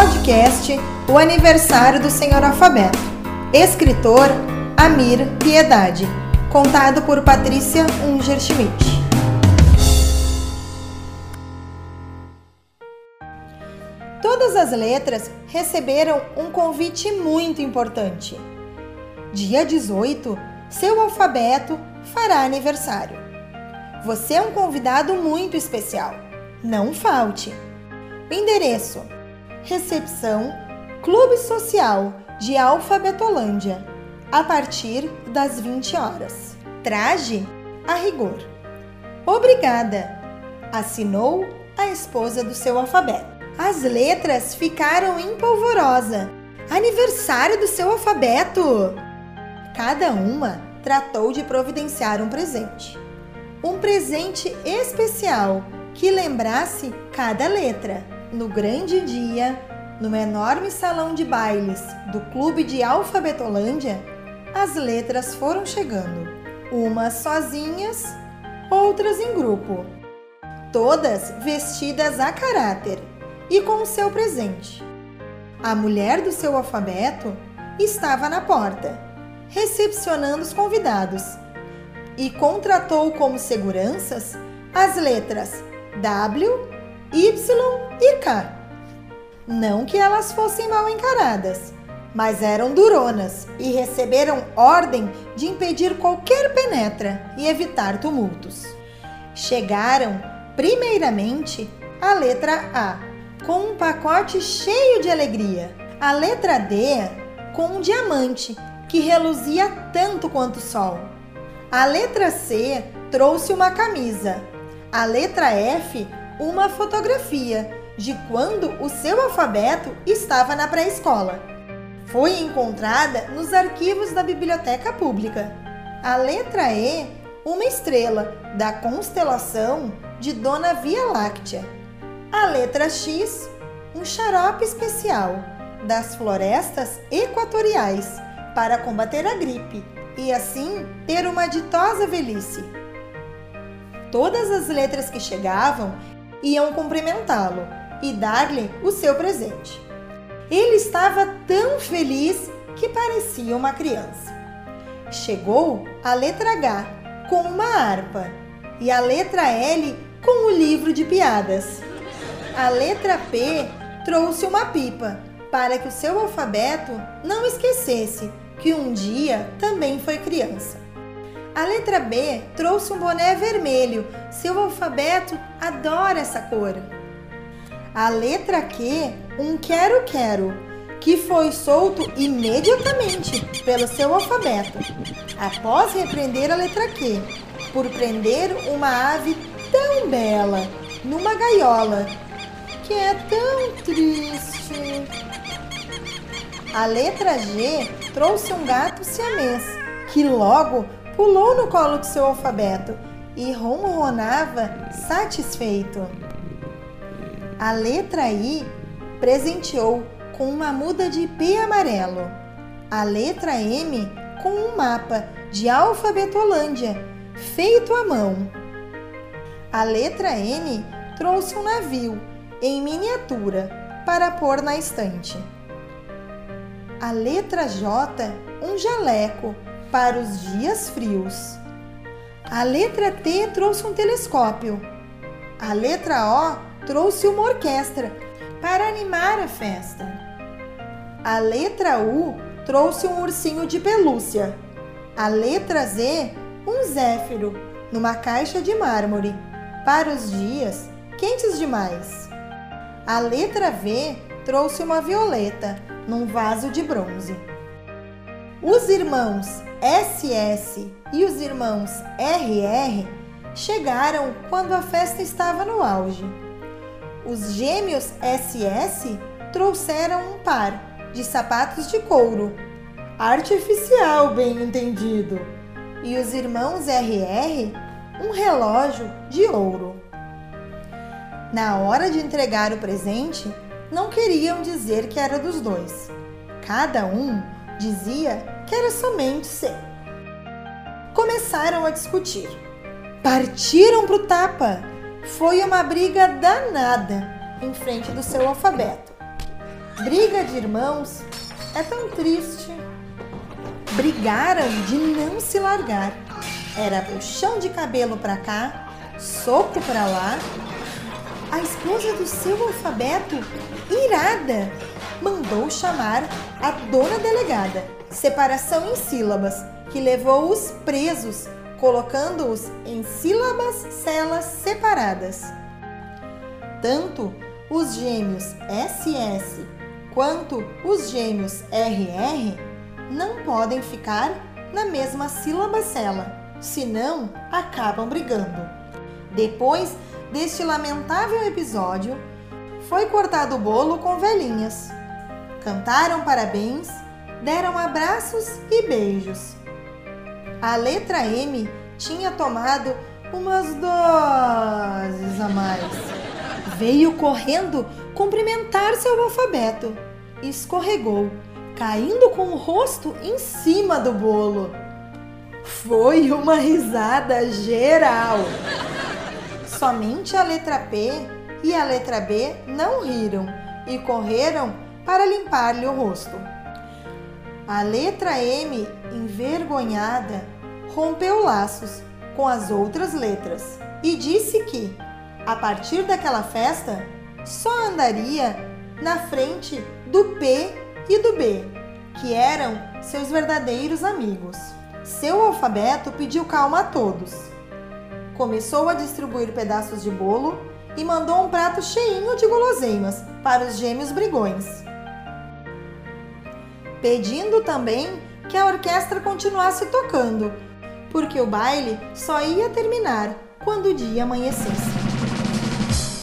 podcast O Aniversário do Senhor Alfabeto. Escritor Amir Piedade. Contado por Patrícia Unger Schmidt. Todas as letras receberam um convite muito importante. Dia 18, seu alfabeto fará aniversário. Você é um convidado muito especial. Não falte. O endereço: Recepção Clube Social de Alfabetolândia, a partir das 20 horas. Traje a rigor. Obrigada! Assinou a esposa do seu alfabeto. As letras ficaram em polvorosa. Aniversário do seu alfabeto! Cada uma tratou de providenciar um presente. Um presente especial que lembrasse cada letra. No grande dia, no enorme salão de bailes do Clube de Alfabetolândia, as letras foram chegando, umas sozinhas, outras em grupo, todas vestidas a caráter e com o seu presente. A mulher do seu alfabeto estava na porta, recepcionando os convidados, e contratou como seguranças as letras W, Y e K. Não que elas fossem mal encaradas, mas eram duronas e receberam ordem de impedir qualquer penetra e evitar tumultos. Chegaram, primeiramente, a letra A, com um pacote cheio de alegria, a letra D, com um diamante que reluzia tanto quanto o sol. A letra C trouxe uma camisa, a letra F, uma fotografia de quando o seu alfabeto estava na pré-escola. Foi encontrada nos arquivos da biblioteca pública. A letra E, uma estrela da constelação de Dona Via Láctea. A letra X, um xarope especial das florestas equatoriais para combater a gripe e assim ter uma ditosa velhice. Todas as letras que chegavam iam cumprimentá-lo e dar-lhe o seu presente. Ele estava tão feliz que parecia uma criança. Chegou a letra H com uma harpa e a letra L com o livro de piadas. A letra P trouxe uma pipa para que o seu alfabeto não esquecesse que um dia também foi criança. A letra B trouxe um boné vermelho. Seu alfabeto adora essa cor. A letra Q, um quero-quero, que foi solto imediatamente pelo seu alfabeto, após repreender a letra Q, por prender uma ave tão bela numa gaiola, que é tão triste. A letra G trouxe um gato siamês, que logo pulou no colo do seu alfabeto e ronronava satisfeito. A letra I presenteou com uma muda de P amarelo. A letra M com um mapa de Alfabetolândia feito à mão. A letra N trouxe um navio em miniatura para pôr na estante. A letra J, um jaleco para os dias frios. A letra T trouxe um telescópio. A letra O trouxe uma orquestra para animar a festa. A letra U trouxe um ursinho de pelúcia. A letra Z, um zéfiro numa caixa de mármore para os dias quentes demais. A letra V trouxe uma violeta num vaso de bronze. Os irmãos SS e os irmãos RR chegaram quando a festa estava no auge. Os gêmeos SS trouxeram um par de sapatos de couro, artificial, bem entendido, e os irmãos RR um relógio de ouro. Na hora de entregar o presente, não queriam dizer que era dos dois. Cada um dizia que era somente seu. Começaram a discutir. Partiram para o tapa foi uma briga danada em frente do seu alfabeto. Briga de irmãos é tão triste. Brigaram de não se largar. Era puxão de cabelo para cá, soco para lá. A esposa do seu alfabeto, irada, mandou chamar a dona delegada. Separação em sílabas, que levou os presos, colocando-os em sílabas celas separadas. Tanto os gêmeos SS quanto os gêmeos RR não podem ficar na mesma sílaba cela, senão acabam brigando. Depois deste lamentável episódio, foi cortado o bolo com velhinhas. Cantaram parabéns, deram abraços e beijos. A letra M tinha tomado umas doses a mais. Veio correndo cumprimentar seu alfabeto. Escorregou, caindo com o rosto em cima do bolo. Foi uma risada geral. Somente a letra P e a letra B não riram e correram para limpar-lhe o rosto. A letra M, envergonhada, rompeu laços com as outras letras e disse que, a partir daquela festa, só andaria na frente do P e do B, que eram seus verdadeiros amigos. Seu alfabeto pediu calma a todos. Começou a distribuir pedaços de bolo e mandou um prato cheinho de guloseimas para os gêmeos brigões. Pedindo também que a orquestra continuasse tocando, porque o baile só ia terminar quando o dia amanhecesse.